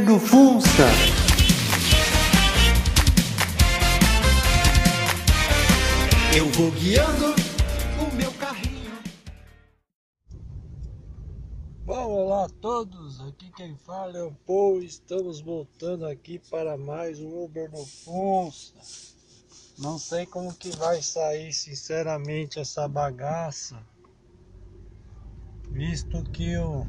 Do Funça. Eu vou guiando o meu carrinho. Bom, olá a todos, aqui quem fala é o Paul, estamos voltando aqui para mais um Uber no Funça. Não sei como que vai sair sinceramente essa bagaça, visto que eu,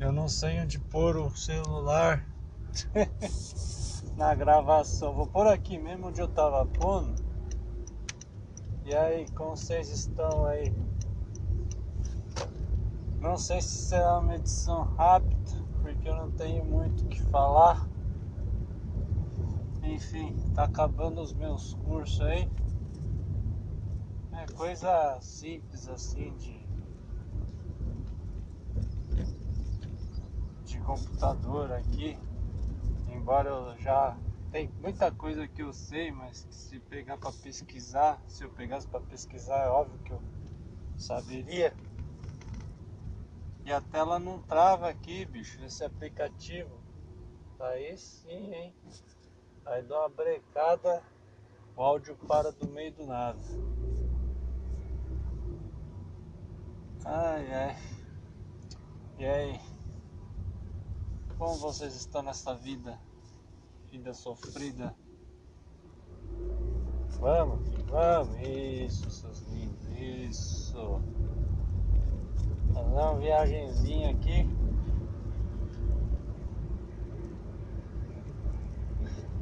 eu não sei onde pôr o celular na gravação. Vou pôr aqui mesmo onde eu tava pondo. E aí, como vocês estão aí? Não sei se será uma edição rápida, porque eu não tenho muito o que falar. Enfim, tá acabando os meus cursos aí. É coisa simples assim de computador aqui. Embora eu já tem muita coisa que eu sei, mas se pegar para pesquisar, se eu pegasse para pesquisar, é óbvio que eu saberia. E a tela não trava aqui, bicho, esse aplicativo. Aí sim, hein? Aí dá uma brecada, o áudio para do meio do nada. Ai, ai. E aí? Como vocês estão nessa vida? Vida sofrida. Vamos, vamos. Isso, seus lindos. Isso. Fazer uma viagenzinha aqui.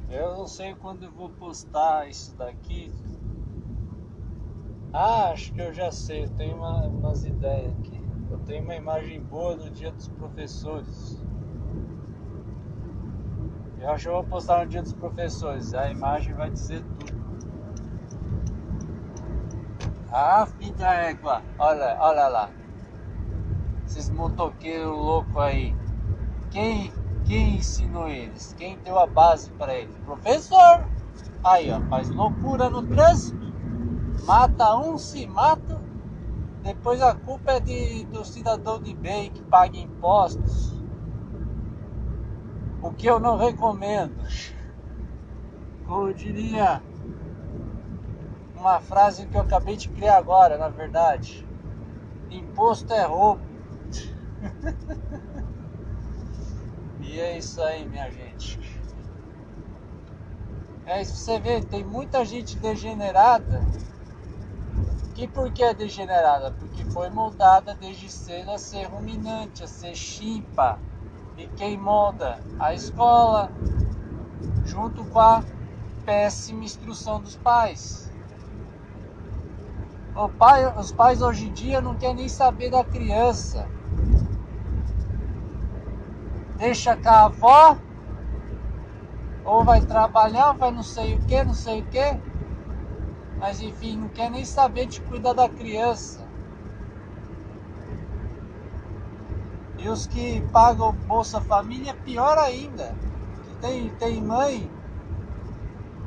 Eu não sei quando eu vou postar isso daqui. Ah, acho que eu já sei. Eu tenho uma, umas ideias aqui. Eu tenho uma imagem boa do dia dos professores. Eu acho que eu vou postar no dia dos professores. A imagem vai dizer tudo. Ah, fita égua. Olha, olha lá. Esses motoqueiros loucos aí. Quem, quem ensinou eles? Quem deu a base para eles? Professor. Aí, ó, faz loucura no trânsito. Mata um, se mata. Depois a culpa é de, do cidadão de bem que paga impostos. O que eu não recomendo. Como diria uma frase que eu acabei de criar agora, na verdade. Imposto é roubo. e é isso aí, minha gente. É isso, você vê, tem muita gente degenerada. Que por que é degenerada? Porque foi moldada desde cedo a ser ruminante, a ser chimpa e quem molda a escola, junto com a péssima instrução dos pais. Pai, os pais hoje em dia não querem nem saber da criança. Deixa com a avó, ou vai trabalhar, vai não sei o que, não sei o que. Mas enfim, não quer nem saber de cuidar da criança. E os que pagam Bolsa Família, pior ainda. Tem, tem mãe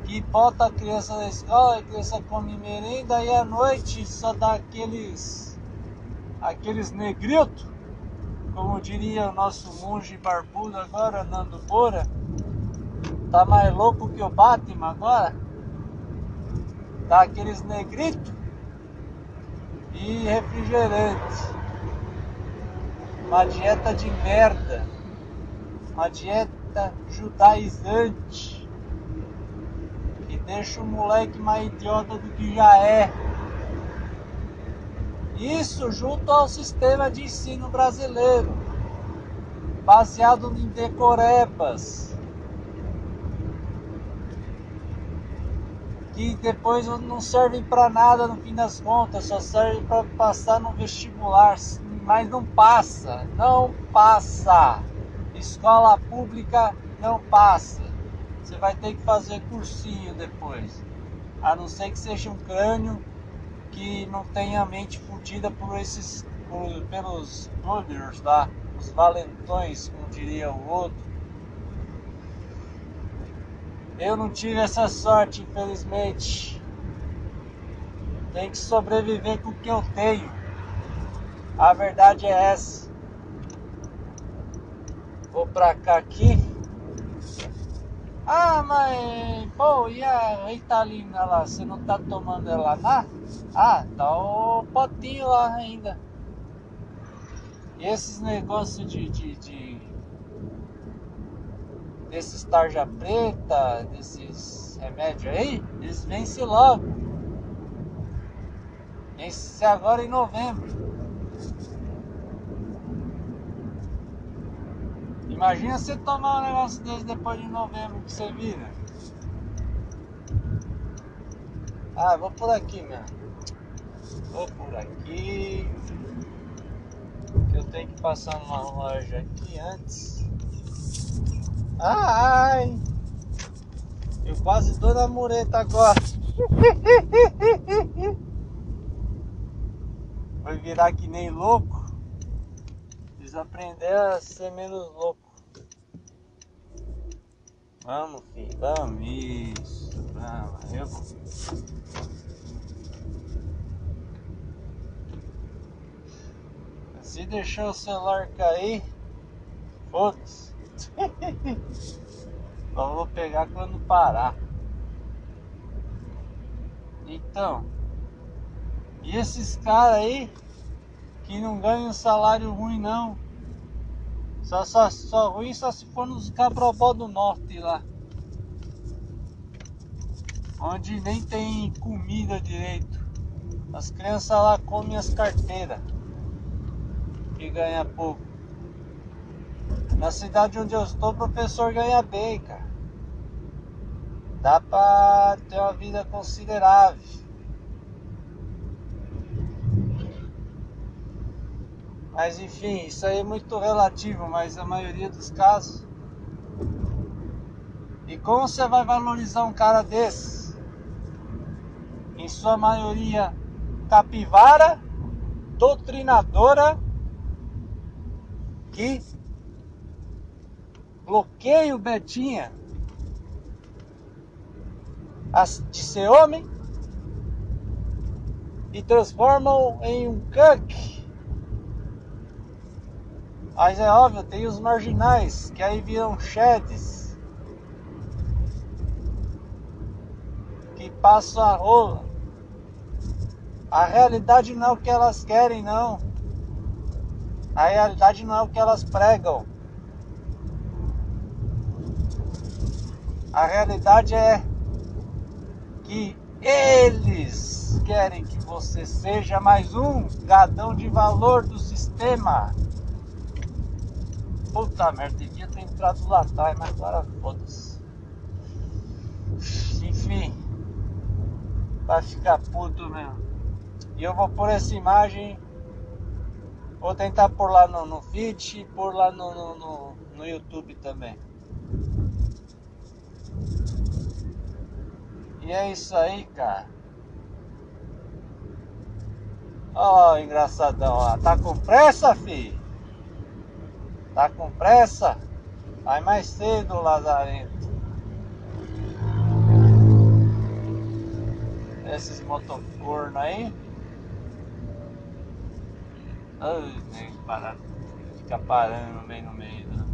que bota a criança na escola, a criança come merenda e à noite só dá aqueles aqueles negritos, como diria o nosso monge barbudo agora, Nando Bora. Tá mais louco que o Batman agora. Dá aqueles negritos e refrigerante uma dieta de merda, uma dieta judaizante, que deixa o moleque mais idiota do que já é. Isso junto ao sistema de ensino brasileiro, baseado em decorebas, que depois não servem para nada no fim das contas, só servem para passar no vestibular mas não passa, não passa. Escola pública não passa. Você vai ter que fazer cursinho depois. A não ser que seja um crânio que não tenha a mente fodida por esses por, pelos brothers lá, os valentões, como diria o outro. Eu não tive essa sorte, infelizmente. Tem que sobreviver com o que eu tenho. A verdade é essa. Vou pra cá aqui. Ah, mas, pô, e a Ritalina lá? Você não tá tomando ela lá? Ah, tá o potinho lá ainda. E esses negócios de, de, de desses tarja preta, desses remédios aí, eles vencem logo. Vence agora em novembro. Imagina você tomar um negócio desse depois de novembro que você vira. Ah, vou por aqui mesmo. Vou por aqui. Eu tenho que passar numa loja aqui antes. Ai! Eu quase dou na mureta agora. Vai virar que nem louco. Preciso aprender a ser menos louco. Vamos, filho, vamos, isso, vamos, eu vou. Se deixar o celular cair, foda-se. Só vou pegar quando parar. Então, e esses caras aí que não ganham salário ruim não. Só, só, só ruim só se for nos cabrobó do norte lá. Onde nem tem comida direito. As crianças lá comem as carteiras. Que ganha pouco. Na cidade onde eu estou, o professor ganha bem, cara. Dá pra ter uma vida considerável. Mas enfim, isso aí é muito relativo, mas a maioria dos casos. E como você vai valorizar um cara desse? Em sua maioria capivara, doutrinadora, que bloqueia o Betinha de ser homem e transformam em um cuck mas é óbvio, tem os marginais, que aí viram sheds. Que passam a rola. A realidade não é o que elas querem, não. A realidade não é o que elas pregam. A realidade é que eles querem que você seja mais um gadão de valor do sistema. Puta merda, devia ter entrado lá atrás, mas agora foda-se. Enfim, vai ficar puto mesmo. E eu vou pôr essa imagem, vou tentar pôr lá no, no feed e pôr lá no, no, no, no YouTube também. E é isso aí, cara. Ó, oh, engraçadão, ó. Tá com pressa, filho? Tá com pressa? Vai mais cedo, Lazarento. Esses motocorno aí. Ai, nem parar. Fica parando meio no meio. Né?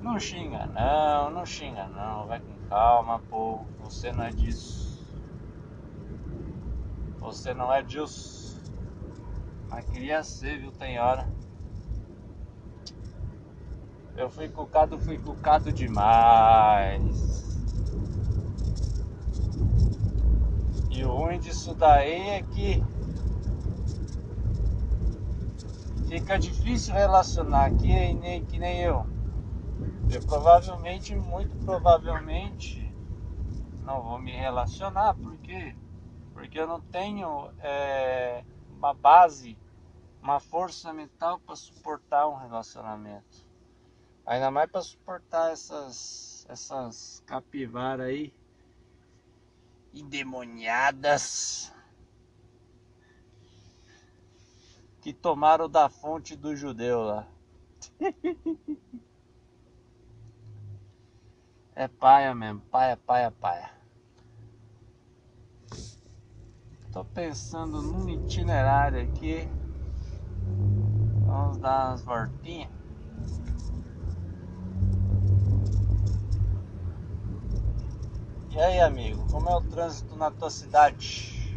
Não xinga não, não xinga não. Vai com calma, pô. Você não é disso. Você não é disso. Mas queria ser, viu? Tem hora. Eu fui cucado, fui cucado demais. E o ruim disso daí é que fica difícil relacionar que nem, que nem eu. Eu provavelmente, muito provavelmente, não vou me relacionar, por quê? Porque eu não tenho é, uma base, uma força mental para suportar um relacionamento. Ainda mais para suportar essas essas capivaras aí endemoniadas que tomaram da fonte do judeu lá. É paia mesmo, paia, paia, paia. Tô pensando num itinerário aqui. Vamos dar umas voltinhas. E aí, amigo, como é o trânsito na tua cidade?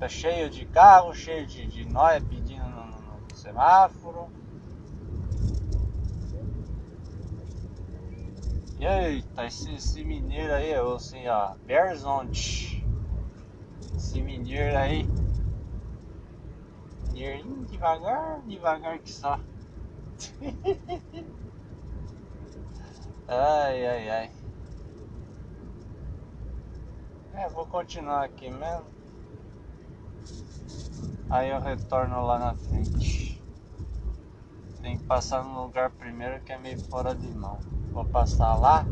Tá cheio de carro, cheio de, de nóia pedindo no, no, no semáforo. E eita, esse, esse mineiro aí, eu assim, ó, Berzonte. Esse mineiro aí. Mineirinho devagar, devagar que só. ai, ai, ai. É, vou continuar aqui mesmo. Aí eu retorno lá na frente. Tem que passar no lugar primeiro que é meio fora de mão. Vou passar lá.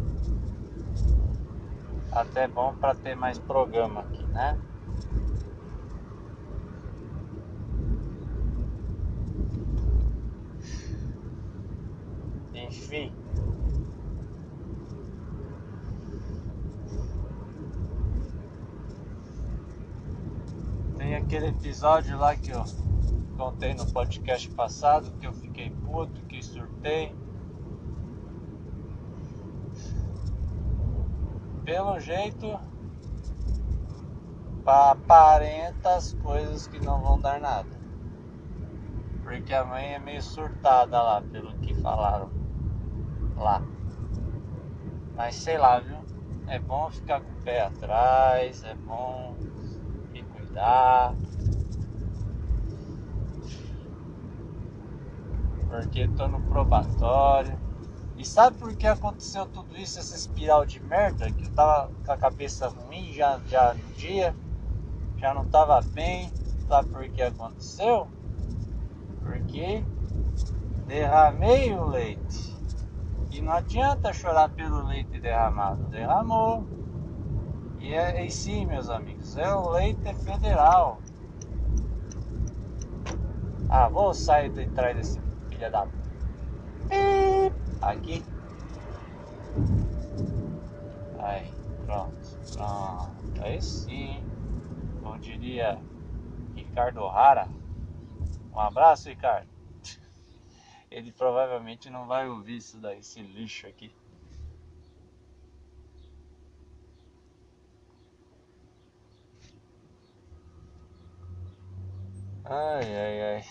Até bom para ter mais programa aqui, né? Enfim. Tem aquele episódio lá que eu contei no podcast passado que eu fiquei puto, que surtei. Pelo jeito, aparenta as coisas que não vão dar nada. Porque a mãe é meio surtada lá, pelo que falaram lá. Mas sei lá, viu? É bom ficar com o pé atrás, é bom cuidar. Porque tô no probatório. E sabe por que aconteceu tudo isso, essa espiral de merda? Que eu tava com a cabeça ruim já, já no dia, já não tava bem. Sabe por que aconteceu? Porque derramei o leite. E não adianta chorar pelo leite derramado. Derramou. E é e sim, meus amigos, é o leite federal. Ah, vou sair de trás desse filho da. Aqui. Aí, pronto. Pronto. Aí sim. Como diria Ricardo Rara. Um abraço, Ricardo. Ele provavelmente não vai ouvir isso daí, esse lixo aqui. Ai, ai, ai.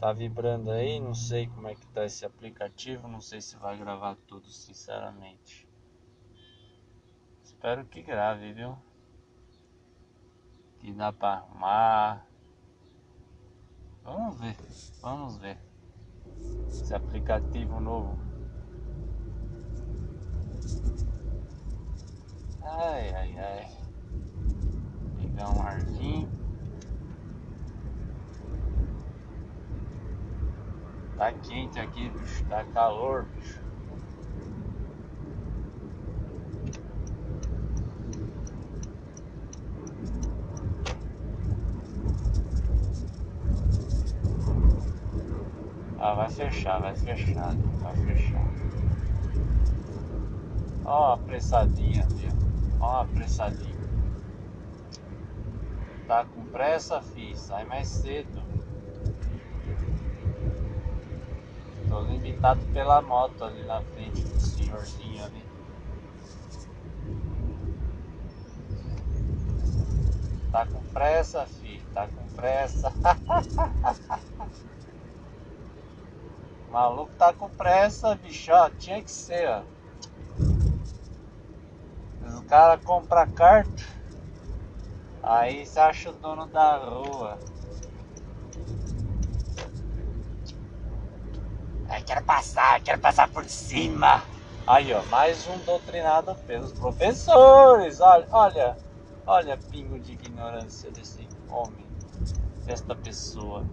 Tá vibrando aí, não sei como é que tá esse aplicativo, não sei se vai gravar tudo, sinceramente. Espero que grave, viu? Que dá pra arrumar. Vamos ver, vamos ver. Esse aplicativo novo. Ai, ai, ai. Pegar um arzinho. Tá quente aqui, bicho. Tá calor, bicho. Ah, vai fechar, vai fechar, vai fechar. Ó, apressadinha, viu? Ó, apressadinha. Tá com pressa, fi? Sai mais cedo. Tô limitado pela moto ali na frente do senhorzinho ali. Tá com pressa, fi? Tá com pressa. O maluco tá com pressa, bicho, ó. Tinha que ser, ó. Os caras compram carta. Aí você acha o dono da rua. Ai, quero passar, quero passar por cima. Aí, ó, mais um doutrinado pelos professores. Olha, olha, olha, pingo de ignorância desse homem, desta pessoa.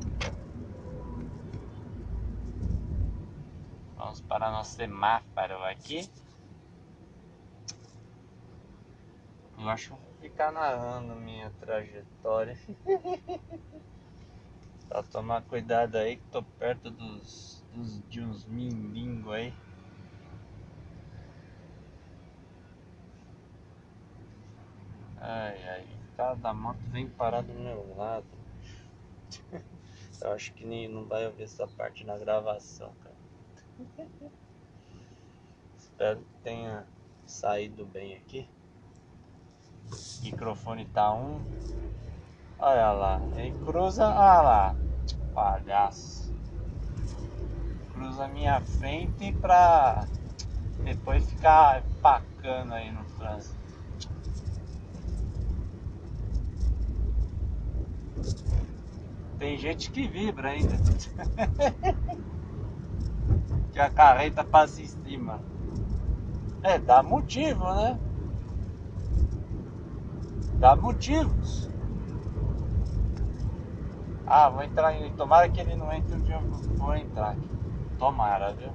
Vamos para nosso semáforo aqui. Eu acho que ficar narrando minha trajetória. Só tomar cuidado aí que tô perto dos, dos de uns mindingo aí. Ai ai, o cara da moto vem parar do meu lado. Eu acho que nem não vai ouvir essa parte na gravação, cara. Espero que tenha saído bem aqui. O microfone tá um. Olha lá, ele cruza. Olha lá, palhaço. Cruza minha frente pra depois ficar pacando aí no trânsito. Tem gente que vibra ainda. que a carreta passa em cima. É, dá motivo, né? Dá motivos. Ah, vou entrar em. Tomara que ele não entre onde eu vou entrar aqui. Tomara, viu?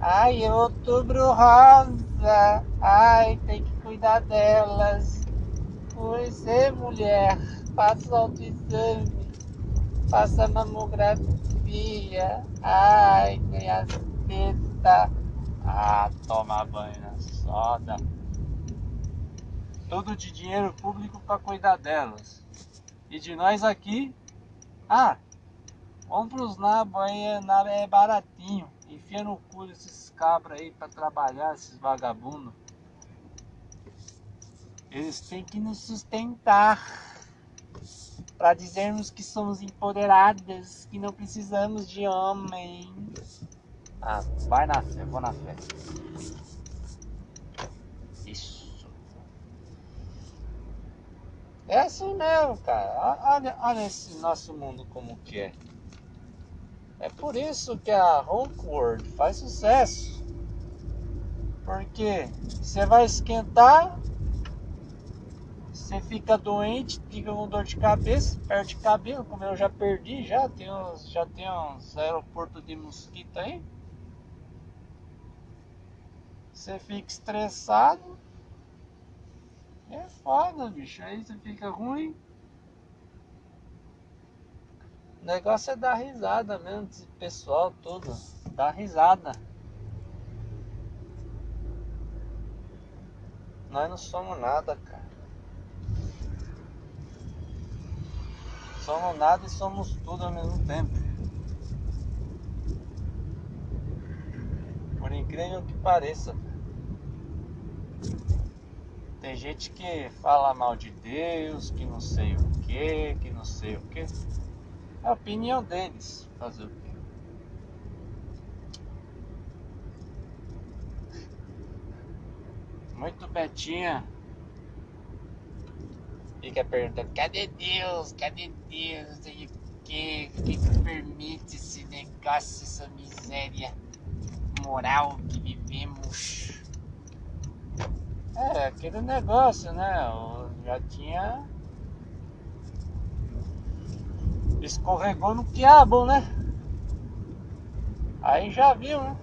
Ai, outubro rosa. Ai, tem que cuidar delas. Pois é, mulher. Faça autoexame. Faça mamografia. Ai, ganha teta. Ah, toma banho na soda. Tudo de dinheiro público para cuidar delas. E de nós aqui. Ah, vamos pros nabos aí, é baratinho. Enfia no cu desses cabras aí para trabalhar, esses vagabundos. Eles têm que nos sustentar para dizermos que somos empoderadas, que não precisamos de homem. Ah, vai na fé, vou na fé. Isso. É assim mesmo, cara. Olha, olha esse nosso mundo como que é. É por isso que a Homeworld faz sucesso. Porque você vai esquentar, você fica doente, fica com dor de cabeça, perde cabelo, como eu já perdi, já tem uns, já tem uns aeroportos de mosquito aí. Você fica estressado. É foda, bicho. Aí você fica ruim. O negócio é dar risada mesmo, pessoal todo. Dar risada. Nós não somos nada, cara. somos nada e somos tudo ao mesmo tempo. Por incrível que pareça. Tem gente que fala mal de Deus, que não sei o que, que não sei o que. É a opinião deles. Fazer o quê? Muito Betinha fica perguntando, cadê Deus? Cadê Deus? O que? Que permite esse negócio, essa miséria moral que vivemos? É, aquele negócio, né? Eu já tinha. Escorregou no quiabo, né? Aí já viu, né?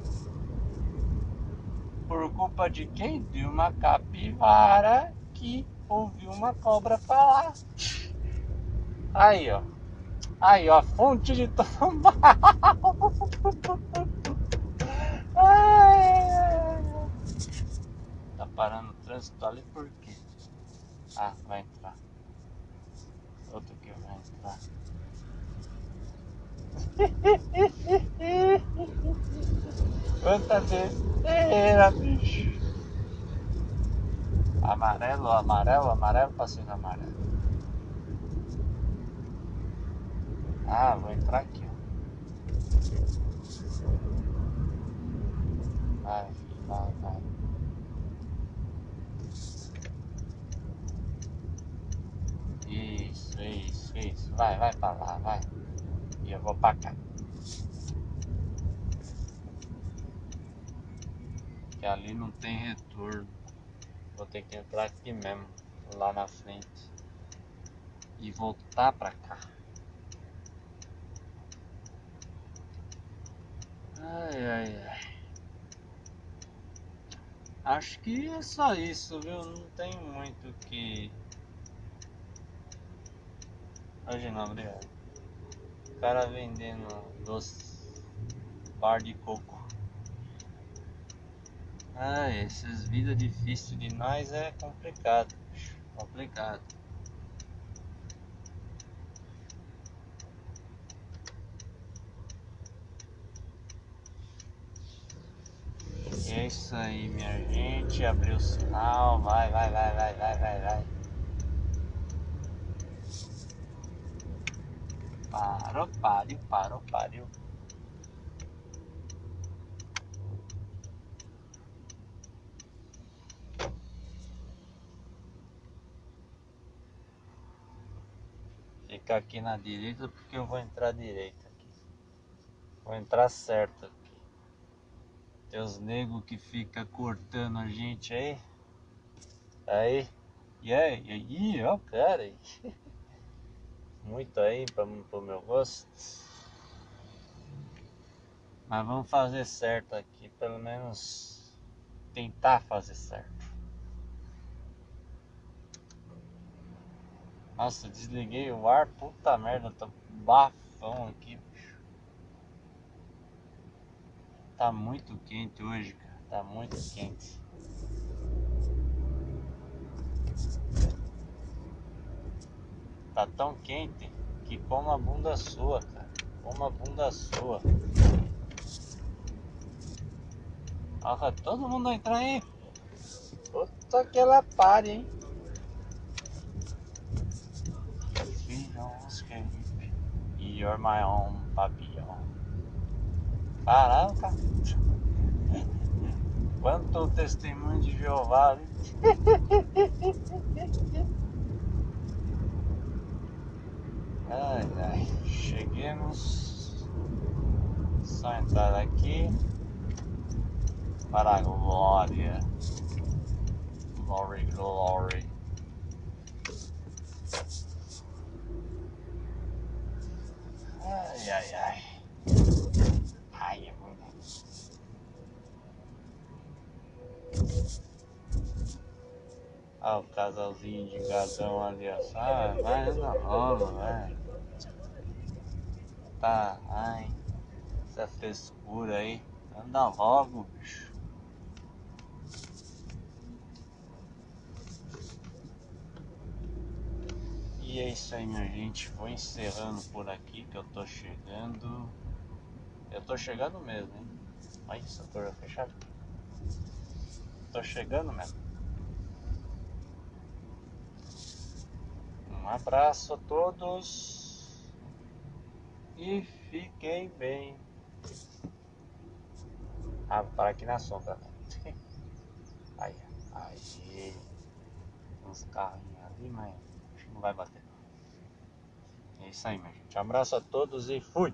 Por culpa de quem? De uma capivara que ouviu uma cobra falar. Aí, ó. Aí, ó, fonte de tomar. Tá parando o trânsito ali por quê? Ah, vai entrar. Outro que vai entrar. Quanta besteira, bicho. Amarelo, amarelo, amarelo, passeio amarelo. Ah, vou entrar aqui, ó. Vai, vai, vai. Isso, isso, isso. Vai, vai pra lá, vai. E eu vou pra cá. Que ali não tem retorno. Vou ter que entrar aqui mesmo, lá na frente. E voltar pra cá. Ai, ai, ai. Acho que é só isso, viu? Não tem muito que. Hoje não, obrigado. O cara vendendo doce bar de coco. Ah, essas vidas difíceis de nós é complicado. Complicado. é isso aí, minha gente. Abriu o sinal. Vai, vai, vai, vai, vai, vai, vai. Parou, pariu, parou, pariu. Fica aqui na direita porque eu vou entrar direita aqui. Vou entrar certo aqui. Tem os negros que fica cortando a gente aí. Aí. E aí, e aí, ó, cara. Muito aí para o meu gosto. Mas vamos fazer certo aqui, pelo menos tentar fazer certo. Nossa, desliguei o ar, puta merda, tá bafão aqui, bicho. Tá muito quente hoje, cara. Tá muito quente. Tá tão quente que como a bunda sua, cara. Como a bunda sua. Olha, todo mundo entrar aí. Puta que ela pare, hein? You're my own papillon. Caraca! Quanto testemunho de Jeová, Ai, ai, cheguemos. Só entrar aqui para a glória. Glory, glory. Ai, ai, ai. Ai, é. Ah, o casalzinho de gadão ali, ó. Ah, vai na rola, vai. Tá, ai. Essa frescura aí. Anda logo, bicho. E é isso aí, minha gente. Vou encerrando por aqui que eu tô chegando. Eu tô chegando mesmo, hein? Olha essa torre fechada. Tô chegando mesmo. Um abraço a todos e fiquem bem. Ah, vou parar aqui na sombra. Aí, aí. Uns carrinhos ali, mas não vai bater. É isso aí, minha gente. Abraço a todos e fui!